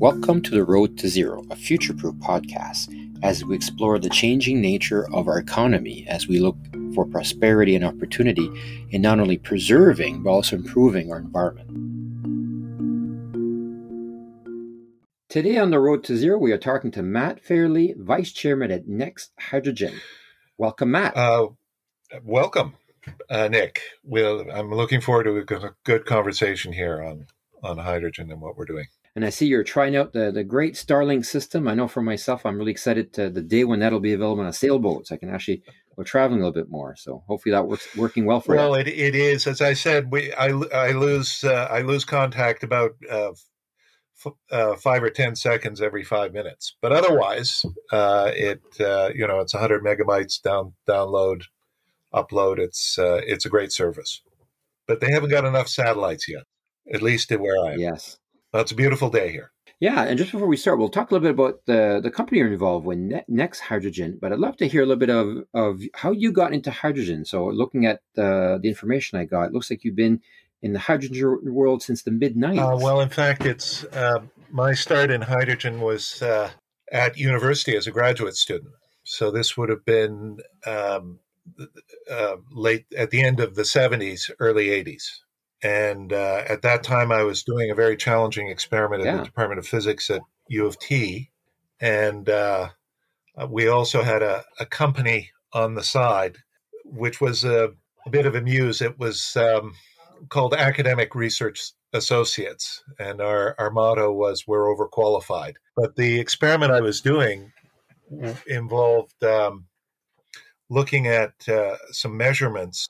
Welcome to the Road to Zero, a future proof podcast, as we explore the changing nature of our economy as we look for prosperity and opportunity in not only preserving but also improving our environment. Today on the Road to Zero, we are talking to Matt Fairlie, Vice Chairman at Next Hydrogen. Welcome, Matt. Uh, welcome, uh, Nick. We'll, I'm looking forward to a good conversation here on, on hydrogen and what we're doing. And I see you're trying out the, the great Starlink system. I know for myself, I'm really excited to the day when that'll be available on a sailboat. So I can actually go traveling a little bit more. So hopefully that works working well for well, you. Well, it, it is. As I said, we I, I lose uh, I lose contact about uh, f- uh, five or ten seconds every five minutes. But otherwise, uh, it uh, you know it's 100 megabytes down download, upload. It's uh, it's a great service. But they haven't got enough satellites yet, at least where I am. Yes. It's a beautiful day here. Yeah, and just before we start, we'll talk a little bit about the the company you're involved with, Next Hydrogen. But I'd love to hear a little bit of of how you got into hydrogen. So, looking at the the information I got, it looks like you've been in the hydrogen world since the mid '90s. Uh, well, in fact, it's uh, my start in hydrogen was uh, at university as a graduate student. So this would have been um, uh, late at the end of the '70s, early '80s. And uh, at that time, I was doing a very challenging experiment at yeah. the Department of Physics at U of T. And uh, uh, we also had a, a, company on the side, which was a, a bit of a muse. It was um, called Academic Research Associates. And our, our motto was, We're overqualified. But the experiment I was doing involved um, looking at uh, some measurements,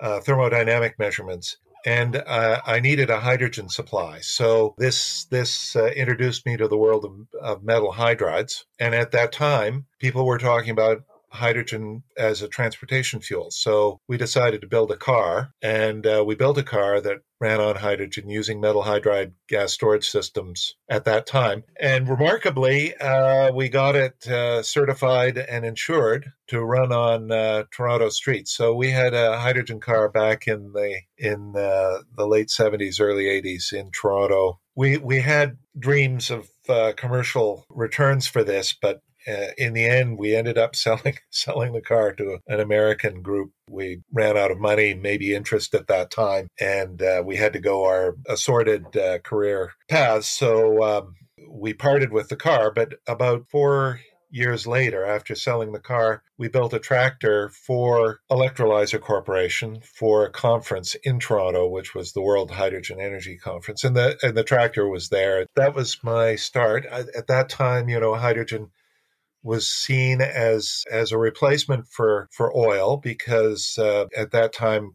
uh, thermodynamic measurements and uh, I needed a hydrogen supply. So this this uh, introduced me to the world of, of, metal hydrides. And at that time, people were talking about hydrogen as a transportation fuel. So we decided to build a car, and uh, we built a car that ran on hydrogen using metal hydride gas storage systems at that time. And remarkably, uh, we got it uh, certified and insured to run on uh, Toronto streets. So we had a hydrogen car back in the in uh, the late 70s, early 80s in Toronto. We we had dreams of uh, commercial returns for this, but uh, in the end, we ended up selling selling the car to an American group. We ran out of money, maybe interest at that time, and uh, we had to go our assorted uh, career paths. So um, we parted with the car. But about four years later, after selling the car, we built a tractor for Electrolyzer Corporation for a conference in Toronto, which was the World Hydrogen Energy Conference, and the and the tractor was there. That was my start. I, at that time, you know, hydrogen was seen as as a replacement for for oil because uh, at that time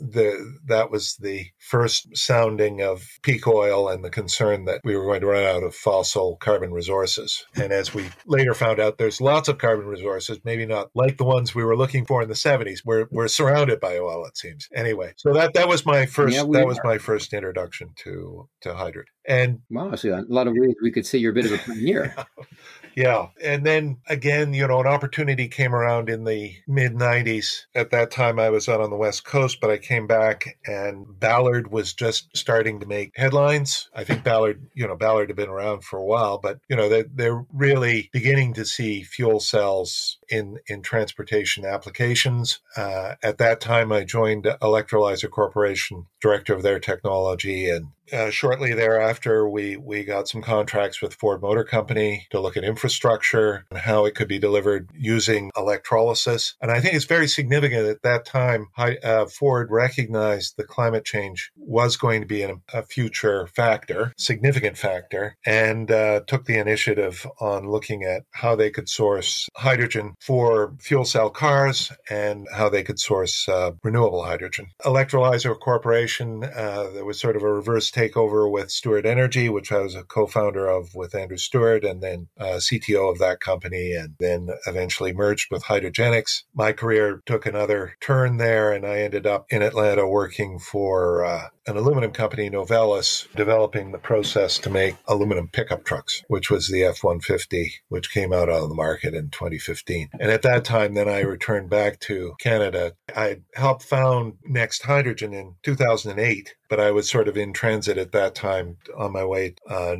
the that was the first sounding of peak oil and the concern that we were going to run out of fossil carbon resources. And as we later found out, there's lots of carbon resources, maybe not like the ones we were looking for in the 70s. We're we're surrounded by oil, it seems. Anyway, so that that was my first yeah, that are. was my first introduction to to hydrogen. And wow, so a lot of ways we could say you're a bit of a pioneer. Yeah. And then again, you know, an opportunity came around in the mid 90s. At that time, I was out on the West Coast, but I came back and Ballard was just starting to make headlines. I think Ballard, you know, Ballard had been around for a while, but, you know, they're, they're really beginning to see fuel cells in, in transportation applications. Uh, at that time, I joined Electrolyzer Corporation, director of their technology, and uh, shortly thereafter, we, we got some contracts with Ford Motor Company to look at infrastructure and how it could be delivered using electrolysis. And I think it's very significant at that time, uh, Ford recognized the climate change was going to be a, a future factor, significant factor, and uh, took the initiative on looking at how they could source hydrogen for fuel cell cars and how they could source uh, renewable hydrogen. Electrolyzer Corporation, uh, there was sort of a reverse take over with Stuart Energy, which I was a co-founder of with Andrew Stuart, and then uh, CTO of that company, and then eventually merged with Hydrogenics. My career took another turn there, and I ended up in Atlanta working for uh, an aluminum company, Novelis, developing the process to make aluminum pickup trucks, which was the F 150, which came out on the market in 2015. And at that time, then I returned back to Canada. I helped found Next Hydrogen in 2008 but I was sort of in transit at that time on my way uh.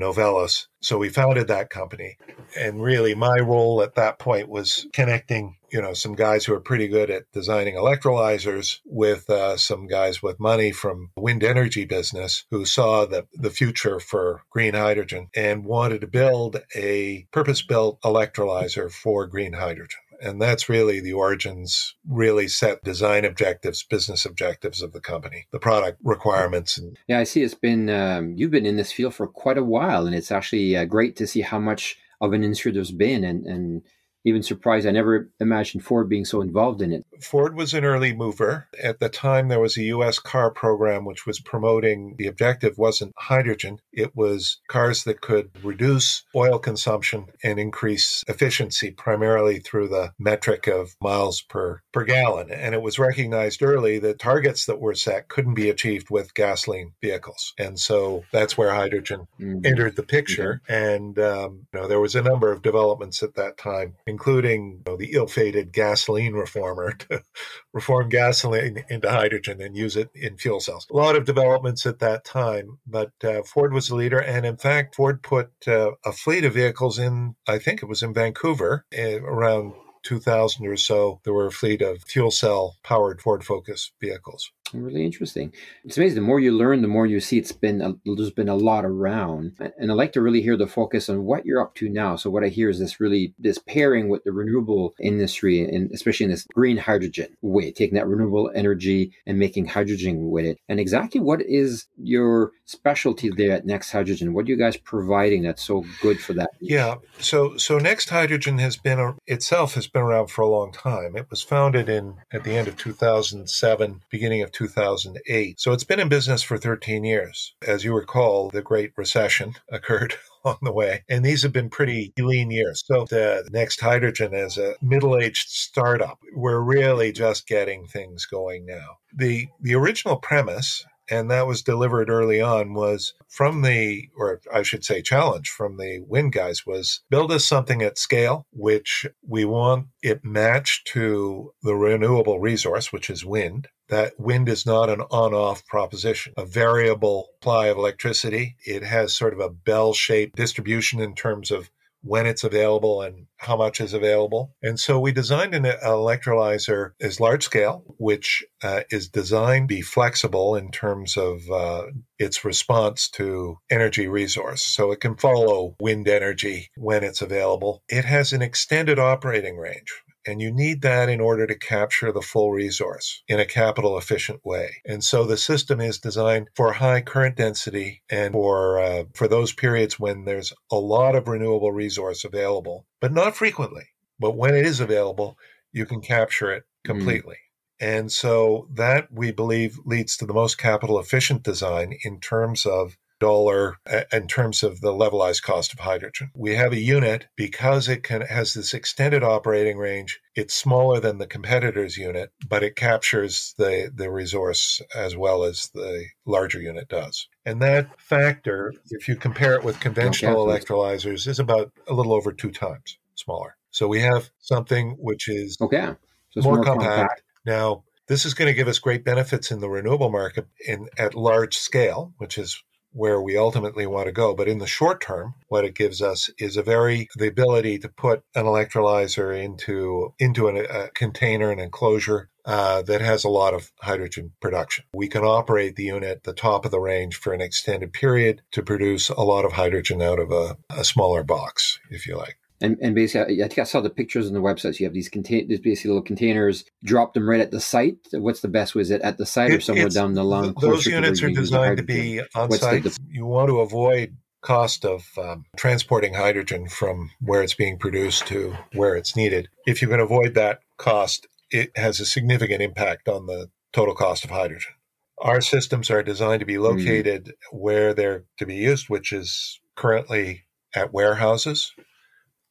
So we founded that company. And really, my role at that point was connecting, you know, some guys who are pretty good at designing electrolyzers with uh, some guys with money from wind energy business who saw the, the future for green hydrogen and wanted to build a purpose built electrolyzer for green hydrogen. And that's really the origins, really set design objectives, business objectives of the company, the product requirements. And- Yeah, I see it's been, um, you've been in this field for quite a while, and it's actually uh, great to see how much of an industry there's been and, and even surprised. I never imagined Ford being so involved in it. Ford was an early mover. At the time, there was a U.S. car program which was promoting the objective wasn't hydrogen, it was cars that could reduce oil consumption and increase efficiency, primarily through the metric of miles per, per gallon. And it was recognized early that targets that were set couldn't be achieved with gasoline vehicles. And so that's where hydrogen mm-hmm. entered the picture. Mm-hmm. And um, you know, there was a number of developments at that time including you know, the ill-fated gasoline reformer to reform gasoline into hydrogen and use it in fuel cells. A lot of developments at that time, but uh, Ford was the leader, and in fact, Ford put uh, a fleet of vehicles in. I think it was in Vancouver uh, around 2000 or so. There were a fleet of fuel cell powered Ford Focus vehicles really interesting. It's amazing. The more you learn, the more you see. It's been a, there's been a lot around, and I like to really hear the focus on what you're up to now. So what I hear is this really this pairing with the renewable industry, and especially in this green hydrogen way, taking that renewable energy and making hydrogen with it. And exactly what is your specialty there at Next Hydrogen? What are you guys providing that's so good for that? Yeah. So so Next Hydrogen has been a, itself has been around for a long time. It was founded in at the end of 2007, beginning of 2008. So it's been in business for 13 years. As you recall, the Great Recession occurred along the way. And these have been pretty lean years. So the next hydrogen is a middle-aged startup, we're really just getting things going now. The the original premise and that was delivered early on was from the or i should say challenge from the wind guys was build us something at scale which we want it matched to the renewable resource which is wind that wind is not an on off proposition, a variable supply of electricity. It has sort of a bell shaped distribution in terms of when it's available and how much is available. And so we designed an electrolyzer as large scale, which uh, is designed to be flexible in terms of uh, its response to energy resource. So it can follow wind energy when it's available. It has an extended operating range. And you need that in order to capture the full resource in a capital efficient way. And so the system is designed for high current density and for, uh, for those periods when there's a lot of renewable resource available, but not frequently. But when it is available, you can capture it mm. completely. Mm. And so that we believe leads to the most capital efficient design in terms of dollar uh, in terms of the levelized cost of hydrogen. We have a unit because it can has this extended operating range. It's smaller than the competitor's unit, but it captures the the resource as well as the larger unit does. And that factor, if you compare it with conventional okay. electrolyzers, is about a little over two times smaller. So we have something which is okay. So more, more compact. compact. Now, this is going to give us great benefits in the renewable market in at large scale, which is where we ultimately want to go. But in the short term, what it gives us is a very the ability to put an electrolyzer into into an, a container, an enclosure uh, that has a lot of hydrogen production. We can operate the unit the top of the range for an extended period to produce a lot of hydrogen out of a, a smaller box, if you like. And, and basically, I think I saw the pictures on the website. So you have these contain, these basically little containers. Drop them right at the site. What's the best? Was it at the site it, or somewhere down the line? Those units are designed to be on site. The, the, you want to avoid cost of um, transporting hydrogen from where it's being produced to where it's needed. If you can avoid that cost, it has a significant impact on the total cost of hydrogen. Our systems are designed to be hmm. located mm. where they're to be used, which is currently at warehouses.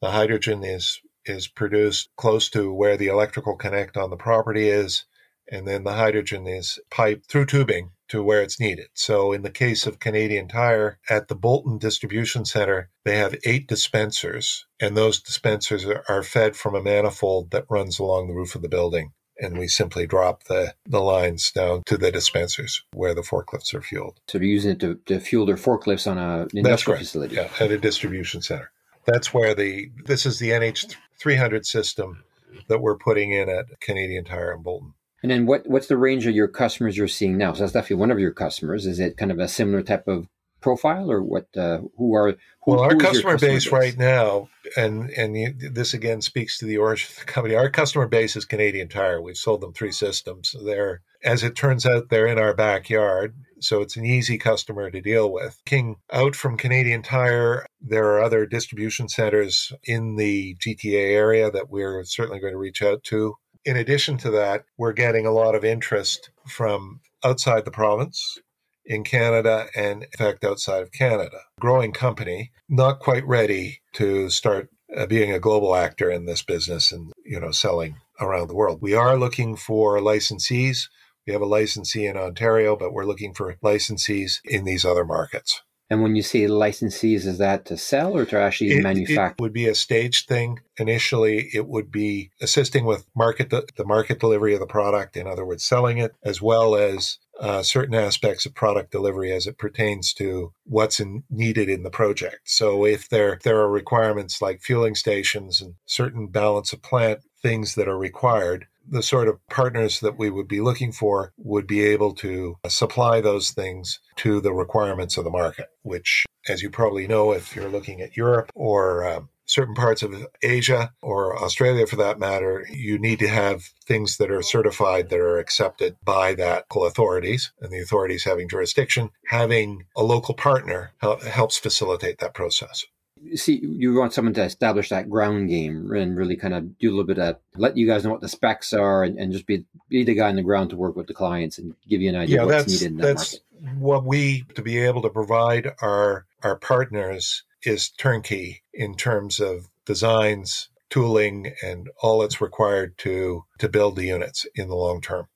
The hydrogen is is produced close to where the electrical connect on the property is, and then the hydrogen is piped through tubing to where it's needed. So, in the case of Canadian Tire, at the Bolton Distribution Center, they have eight dispensers, and those dispensers are fed from a manifold that runs along the roof of the building. And we simply drop the, the lines down to the dispensers where the forklifts are fueled. So, they're using it to, to fuel their forklifts on a, an industrial facility? Yeah, at a distribution center. That's where the, this is the NH300 system that we're putting in at Canadian Tire in Bolton. And then what what's the range of your customers you're seeing now? So that's definitely one of your customers. Is it kind of a similar type of profile, or what? Uh, who are who, well our customer, customer base, base, right now, and and you, this again speaks to the origin of the company. Our customer base is Canadian Tire. We've sold them three systems. They're as it turns out, they're in our backyard. So it's an easy customer to deal with. King out from Canadian Tire, there are other distribution centers in the GTA area that we're certainly going to reach out to in addition to that, we're getting a lot of interest from outside the province in Canada and, in fact, outside of Canada. Growing company, not quite ready to start uh, being a global actor in this business and, you know, selling around the world. We are looking for licensees. We have a licensee in Ontario, but we're looking for licensees in these other markets. And when you say licensees, is that to sell or to actually it, manufacture? It would be a staged thing. Initially, it would be assisting with market the market delivery of the product. In other words, selling it, as well as uh, certain aspects of product delivery as it pertains to what's in, needed in the project. So if there if there are requirements like fueling stations and certain balance of plant things that are required, the sort of partners that we would be looking for would be able to supply those things to the requirements of the market, which, as you probably know, if you're looking at Europe or um, certain parts of Asia or Australia for that matter, you need to have things that are certified that are accepted by that local authorities and the authorities having jurisdiction. Having a local partner helps facilitate that process see you want someone to establish that ground game and really kind of do a little bit of let you guys know what the specs are and, and just be be the guy on the ground to work with the clients and give you an idea yeah, of what's needed in that that's market. what we to be able to provide our our partners is turnkey in terms of designs tooling and all that's required to to build the units in the long term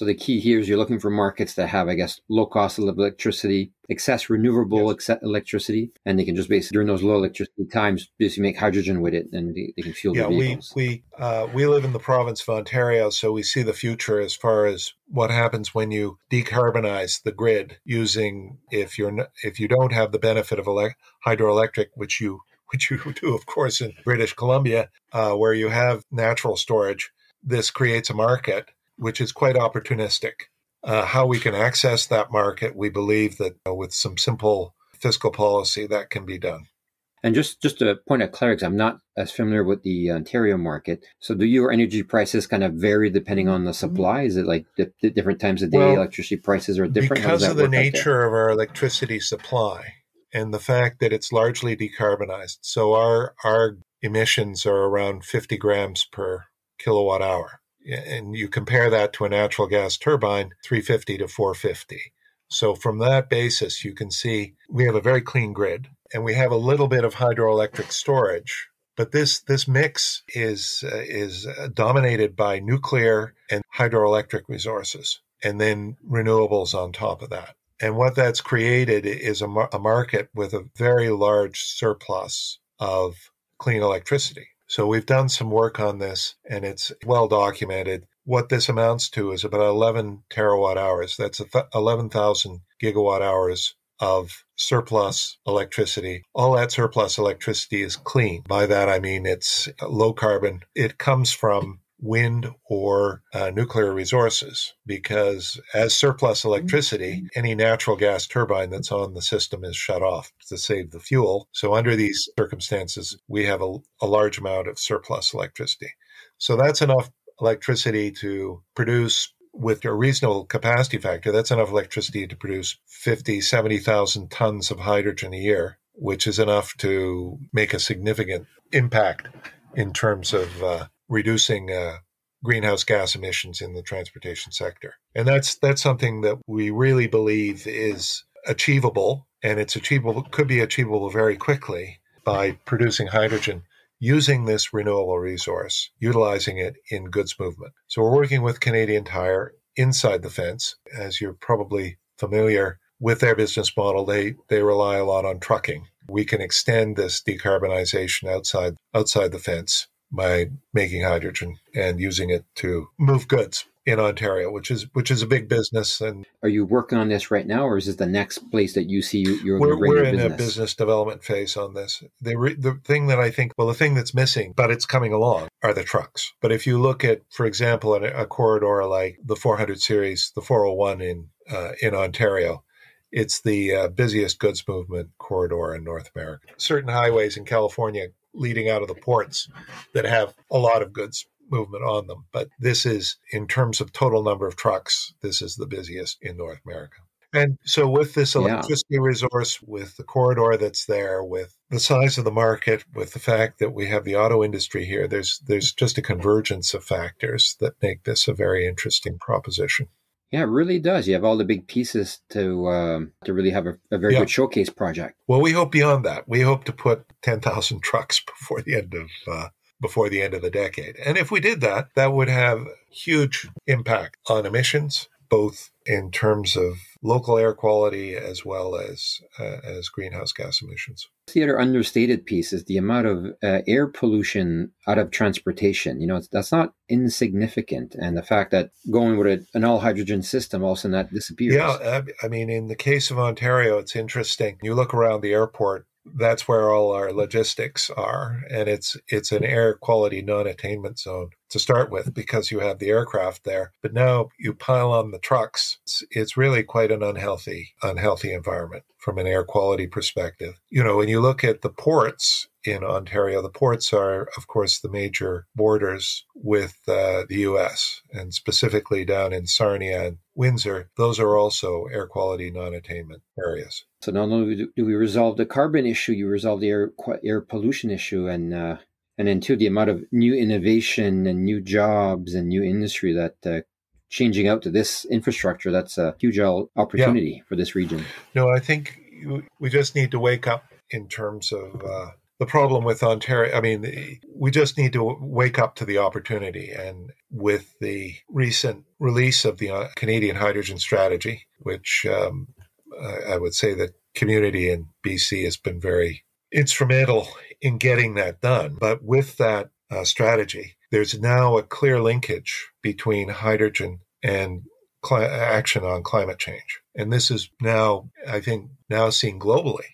so the key here is you're looking for markets that have, I guess, low cost of electricity, excess renewable yes. electricity, and they can just basically during those low electricity times basically make hydrogen with it, and they, they can fuel yeah, we we uh, we live in the province of Ontario, so we see the future as far as what happens when you decarbonize the grid using if you're if you don't have the benefit of ele- hydroelectric, which you which you do, of course, in British Columbia, uh, where you have natural storage. This creates a market which is quite opportunistic. Uh, how we can access that market, we believe that uh, with some simple fiscal policy, that can be done. And just just a point of clarity, I'm not as familiar with the Ontario market. So, do your energy prices kind of vary depending on the supply? Is it like the, the different times of day well, electricity prices are different? Because of the nature of our electricity supply and the fact that it's largely decarbonized. So, our our emissions are around 50 grams per kilowatt hour and you compare that to a natural gas turbine, 350 to 450. So from that basis, you can see we have a very clean grid and we have a little bit of hydroelectric storage. But this, this mix is, uh, is dominated by nuclear and hydroelectric resources and then renewables on top of that. And what that's created is a, mar- a market with a very large surplus of clean electricity. So we've done some work on this and it's well documented. What this amounts to is about 11 terawatt hours. That's 11,000 gigawatt hours of surplus electricity. All that surplus electricity is clean. By that, I mean it's low carbon. It comes from wind or uh, nuclear resources because as surplus electricity, mm-hmm. any natural gas turbine that's on the system is shut off to save the fuel. So under these circumstances, we have a, a large amount of surplus electricity. So that's enough electricity to produce with a reasonable capacity factor, that's enough electricity to produce 50, 70,000 tons of hydrogen a year, which is enough to make a significant impact in terms of uh, reducing uh, greenhouse gas emissions in the transportation sector. And that's that's something that we really believe is achievable and it's achievable could be achievable very quickly by producing hydrogen using this renewable resource, utilizing it in goods movement. So we're working with Canadian Tire inside the fence. As you're probably familiar with their business model, they, they rely a lot on trucking. We can extend this decarbonization outside outside the fence by making hydrogen and using it to move goods in Ontario, which is which is a big business. And are you working on this right now, or is this the next place that you see you're we're, we're in business? a business development phase on this. The re, the thing that I think, well, the thing that's missing, but it's coming along, are the trucks. But if you look at, for example, a, a corridor like the 400 series, the 401 in uh, in Ontario. It's the uh, busiest goods movement corridor in North America. Certain highways in California leading out of the ports that have a lot of goods movement on them. But this is, in terms of total number of trucks, this is the busiest in North America. And so, with this electricity yeah. resource, with the corridor that's there, with the size of the market, with the fact that we have the auto industry here, there's there's just a convergence of factors that make this a very interesting proposition. Yeah, it really does. You have all the big pieces to um, to really have a, a very yeah. good showcase project. Well, we hope beyond that. We hope to put ten thousand trucks before the end of uh, before the end of the decade. And if we did that, that would have huge impact on emissions, both in terms of local air quality as well as uh, as greenhouse gas emissions. The other understated piece is the amount of uh, air pollution out of transportation. You know, that's not insignificant, and the fact that going with a, an all hydrogen system, all of a sudden that disappears. Yeah, I mean, in the case of Ontario, it's interesting. You look around the airport that's where all our logistics are and it's it's an air quality non-attainment zone to start with because you have the aircraft there but now you pile on the trucks it's, it's really quite an unhealthy unhealthy environment from an air quality perspective you know when you look at the ports in Ontario. The ports are, of course, the major borders with uh, the U.S. and specifically down in Sarnia and Windsor. Those are also air quality non-attainment areas. So not only do we resolve the carbon issue, you resolve the air air pollution issue, and uh, and then too the amount of new innovation and new jobs and new industry that. Uh, changing out to this infrastructure that's a huge opportunity yeah. for this region no i think we just need to wake up in terms of uh, the problem with Ontario, I mean, we just need to wake up to the opportunity. And with the recent release of the uh, Canadian hydrogen strategy, which um, I would say that community in BC has been very instrumental in getting that done. But with that uh, strategy, there's now a clear linkage between hydrogen and action on climate change. And this is now, I think, now seen globally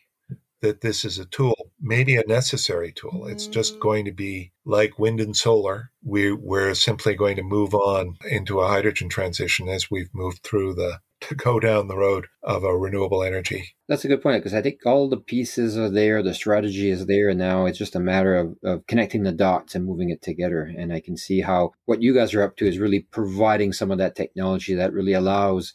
that this is a tool maybe a necessary tool. It's just mm. going to be like wind and solar. We, we're simply going to move on into a hydrogen transition as we've moved through the to go down the road of a renewable energy. That's a good point because I think all the pieces are there, the strategy is there, and now it's just a matter of, of connecting the dots and moving it together. And I can see how what you guys are up to is really providing some of that technology that really allows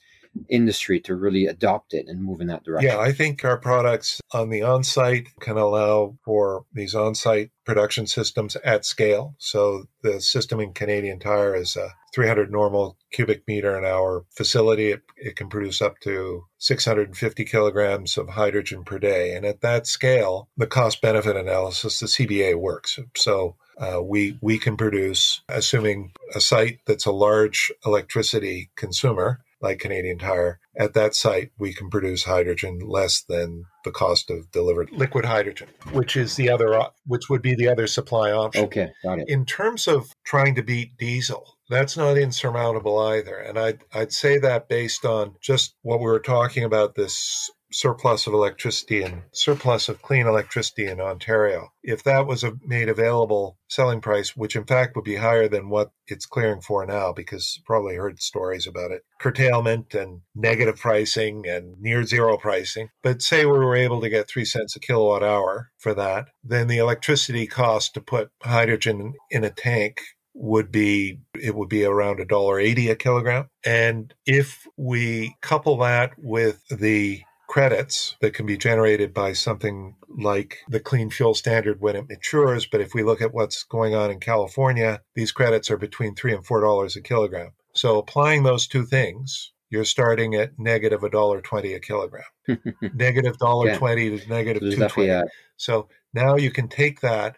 industry to really adopt it and move in that direction. Yeah, I think our products on the on site can allow for these on site production systems at scale. So the system in Canadian Tire is a 300 normal cubic meter an hour facility. It, it can produce up to 650 kilograms of hydrogen per day. And at that scale, the cost benefit analysis, the CBA works. So uh, we we can produce, assuming a site that's a large electricity consumer, like Canadian Tire, at that site we can produce hydrogen less than the cost of delivered liquid hydrogen, which is the other, which would be the other supply option. Okay, got it. In terms of trying to beat diesel, that's not insurmountable either, and I'd I'd say that based on just what we were talking about this surplus of electricity and surplus of clean electricity in Ontario. If that was made available selling price, which in fact would be higher than what it's clearing for now, because probably heard stories about it, curtailment and negative pricing and near zero pricing. But say we were able to get three cents a kilowatt hour for that, then the electricity cost to put hydrogen in a tank would be it would be around a dollar eighty a kilogram and if we couple that with the credits that can be generated by something like the clean fuel standard when it matures. But if we look at what's going on in California, these credits are between three and four dollars a kilogram. So applying those two things, you're starting at negative a dollar twenty a kilogram, negative dollar yeah. twenty to negative two twenty. So now you can take that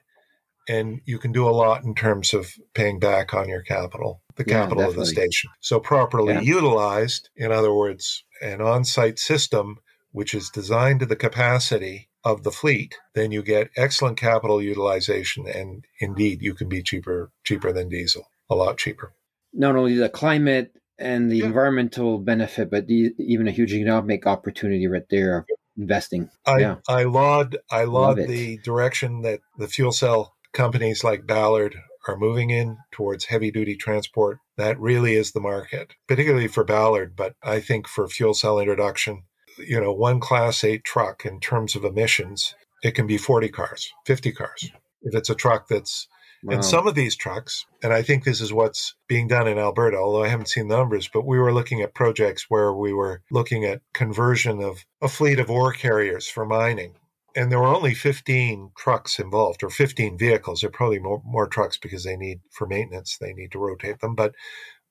and you can do a lot in terms of paying back on your capital, the capital yeah, of the station. So properly yeah. utilized, in other words, an on-site system which is designed to the capacity of the fleet, then you get excellent capital utilization and indeed you can be cheaper cheaper than diesel, a lot cheaper. Not only the climate and the yeah. environmental benefit, but the, even a huge economic opportunity right there of investing. I, yeah. I laud I laud the direction that the fuel cell companies like Ballard are moving in towards heavy duty transport. That really is the market, particularly for Ballard, but I think for fuel cell introduction, you know, one class 8 truck in terms of emissions, it can be 40 cars, 50 cars. If it's a truck that's Wow. And some of these trucks, and I think this is what's being done in Alberta, although I haven't seen the numbers, but we were looking at projects where we were looking at conversion of a fleet of ore carriers for mining. And there were only 15 trucks involved, or 15 vehicles. There are probably more, more trucks because they need, for maintenance, they need to rotate them. But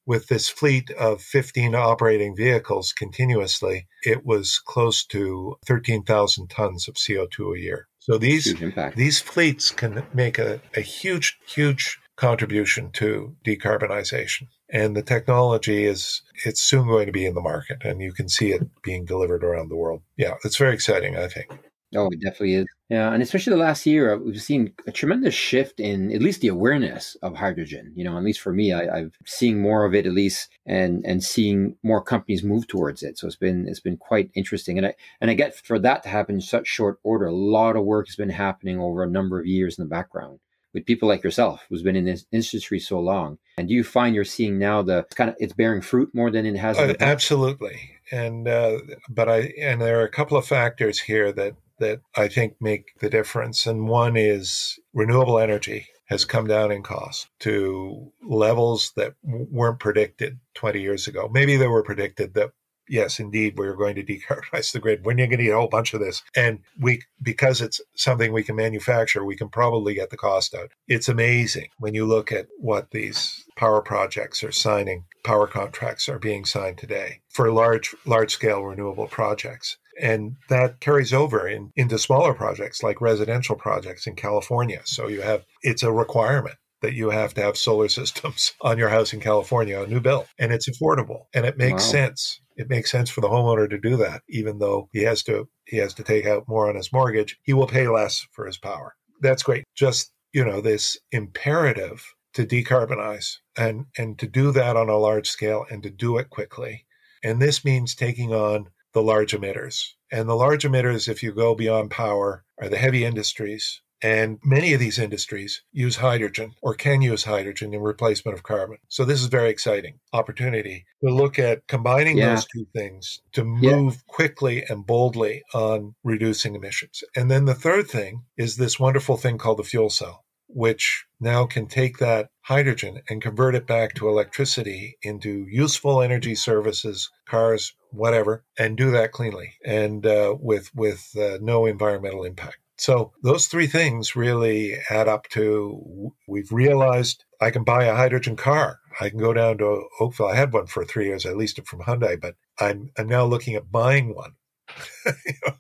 with this fleet of 15 operating vehicles continuously, it was close to 13,000 tons of CO2 a year. So these these fleets can make a, a huge, huge contribution to decarbonization. And the technology is it's soon going to be in the market and you can see it being delivered around the world. Yeah, it's very exciting, I think. Oh, it definitely is. Yeah, and especially the last year, uh, we've seen a tremendous shift in at least the awareness of hydrogen. You know, at least for me, I, I've seen more of it at least, and and seeing more companies move towards it. So it's been it's been quite interesting, and I and I get for that to happen in such short order. A lot of work has been happening over a number of years in the background with people like yourself who's been in this industry so long. And do you find you're seeing now the kind of it's bearing fruit more than it has? Uh, absolutely, and uh, but I and there are a couple of factors here that that I think make the difference. And one is renewable energy has come down in cost to levels that weren't predicted 20 years ago. Maybe they were predicted that yes, indeed, we're going to decarbonize the grid. You're going to need a whole bunch of this, and we because it's something we can manufacture, we can probably get the cost out. It's amazing when you look at what these power projects are signing. Power contracts are being signed today for large large scale renewable projects. And that carries over in, into smaller projects like residential projects in California. So you have, it's a requirement that you have to have solar systems on your house in California, a new bill, and it's affordable and it makes wow. sense. It makes sense for the homeowner to do that, even though he has to he has to take out more on his mortgage. He will pay less for his power. That's great. Just you know this imperative to decarbonize and and to do that on a large scale and to do it quickly. And this means taking on the large emitters. And the large emitters, if you go beyond power, are the heavy industries. And many of these industries use hydrogen or can use hydrogen in replacement of carbon. So this is very exciting opportunity to look at combining yeah. those two things to move yeah. quickly and boldly on reducing emissions. And then the third thing is this wonderful thing called the fuel cell which now can take that hydrogen and convert it back to electricity into useful energy services, cars, whatever, and do that cleanly and uh, with with uh, no environmental impact. So those three things really add up to we've realized I can buy a hydrogen car. I can go down to Oakville. I had one for three years. I leased it from Hyundai, but I'm I'm now looking at buying one. you know,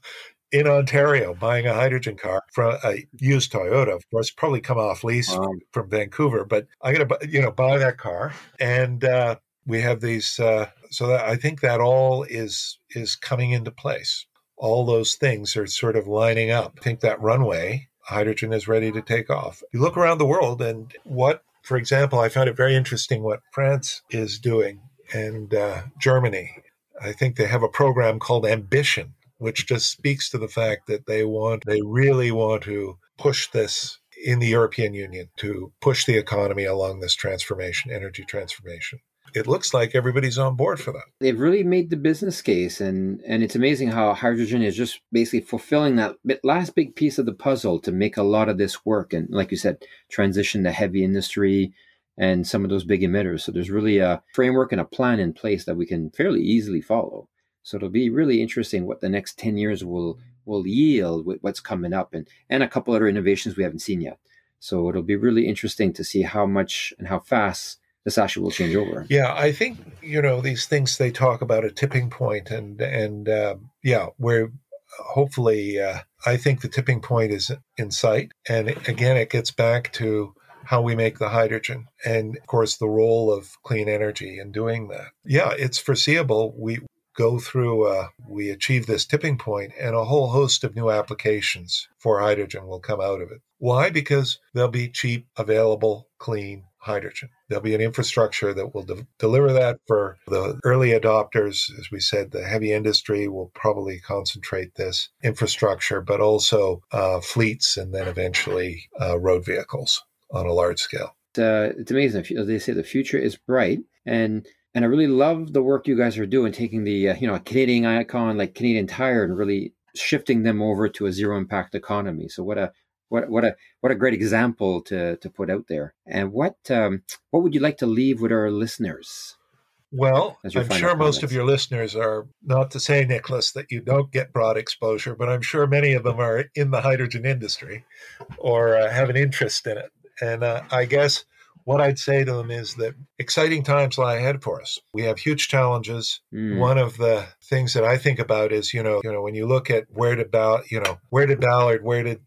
in Ontario buying a hydrogen car from a used Toyota. Of course, probably come off lease wow. from Vancouver, but I'm going to, you know, buy that car. And uh, we have these, uh, so that I think that all is is coming into place. All those things are sort of lining up. I think that runway, hydrogen is ready to take off. You look around the world and what, for example, I found it very interesting what France is doing and uh, Germany. I think they have a program called Ambition, which just speaks to the fact that they want, they really want to push this in the European Union to push the economy along this transformation, energy transformation. It looks like everybody's on board for that. They've really made the business case, and and it's amazing how hydrogen is just basically fulfilling that last big piece of the puzzle to make a lot of this work. And like you said, transition to heavy industry and some of those big emitters. So there's really a framework and a plan in place that we can fairly easily follow. So it'll be really interesting what the next 10 years will will yield with what's coming up and, and a couple other innovations we haven't seen yet. So it'll be really interesting to see how much and how fast this actually will change over. Yeah, I think you know these things they talk about a tipping point, and and uh, yeah, where hopefully uh, I think the tipping point is in sight, and again, it gets back to how we make the hydrogen and of course the role of clean energy in doing that yeah it's foreseeable we go through uh, we achieve this tipping point and a whole host of new applications for hydrogen will come out of it why because there'll be cheap available clean hydrogen. There'll be an infrastructure that will de- deliver that for the early adopters. As we said, the heavy industry will probably concentrate this infrastructure, but also uh, fleets and then eventually uh, road vehicles on a large scale. Uh, it's amazing. They say, the future is bright, and and I really love the work you guys are doing, taking the uh, you know Canadian icon like Canadian Tire and really shifting them over to a zero impact economy. So what a what what a what a great example to to put out there. And what um, what would you like to leave with our listeners? Well, I'm sure comments? most of your listeners are not to say, Nicholas, that you don't get broad exposure, but I'm sure many of them are in the hydrogen industry or uh, have an interest in it. And uh, I guess what I'd say to them is that exciting times lie ahead for us. We have huge challenges. Mm. One of the things that I think about is, you know, you know, when you look at where did Ballard, you know, where did Ballard, where did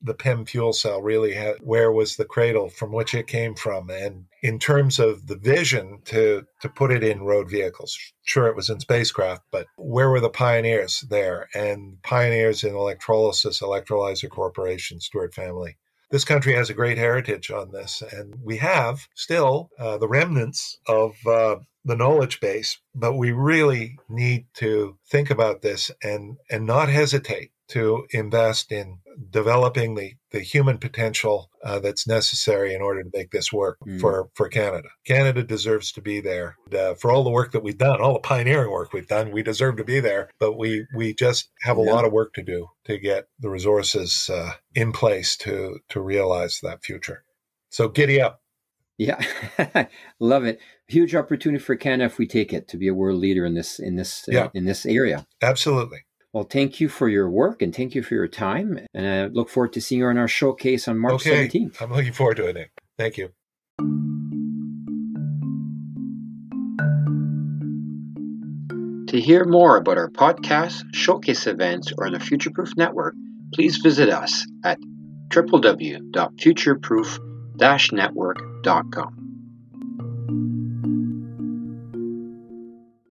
the PEM fuel cell really had where was the cradle from which it came from and in terms of the vision to to put it in road vehicles sure it was in spacecraft but where were the pioneers there and pioneers in electrolysis electrolyzer corporation Stuart family this country has a great heritage on this and we have still uh, the remnants of uh, the knowledge base but we really need to think about this and and not hesitate to invest in developing the, the human potential uh, that's necessary in order to make this work mm. for, for Canada. Canada deserves to be there. Uh, for all the work that we've done, all the pioneering work we've done, we deserve to be there. But we, we just have a yeah. lot of work to do to get the resources uh, in place to, to realize that future. So giddy up. Yeah, love it. Huge opportunity for Canada if we take it to be a world leader in this in this uh, yeah. in this area. Absolutely. Well, thank you for your work and thank you for your time. And I look forward to seeing you on our showcase on March okay. 17th. I'm looking forward to it, Nick. Thank you. To hear more about our podcast, showcase events, or the Futureproof Network, please visit us at www.futureproof-network.com.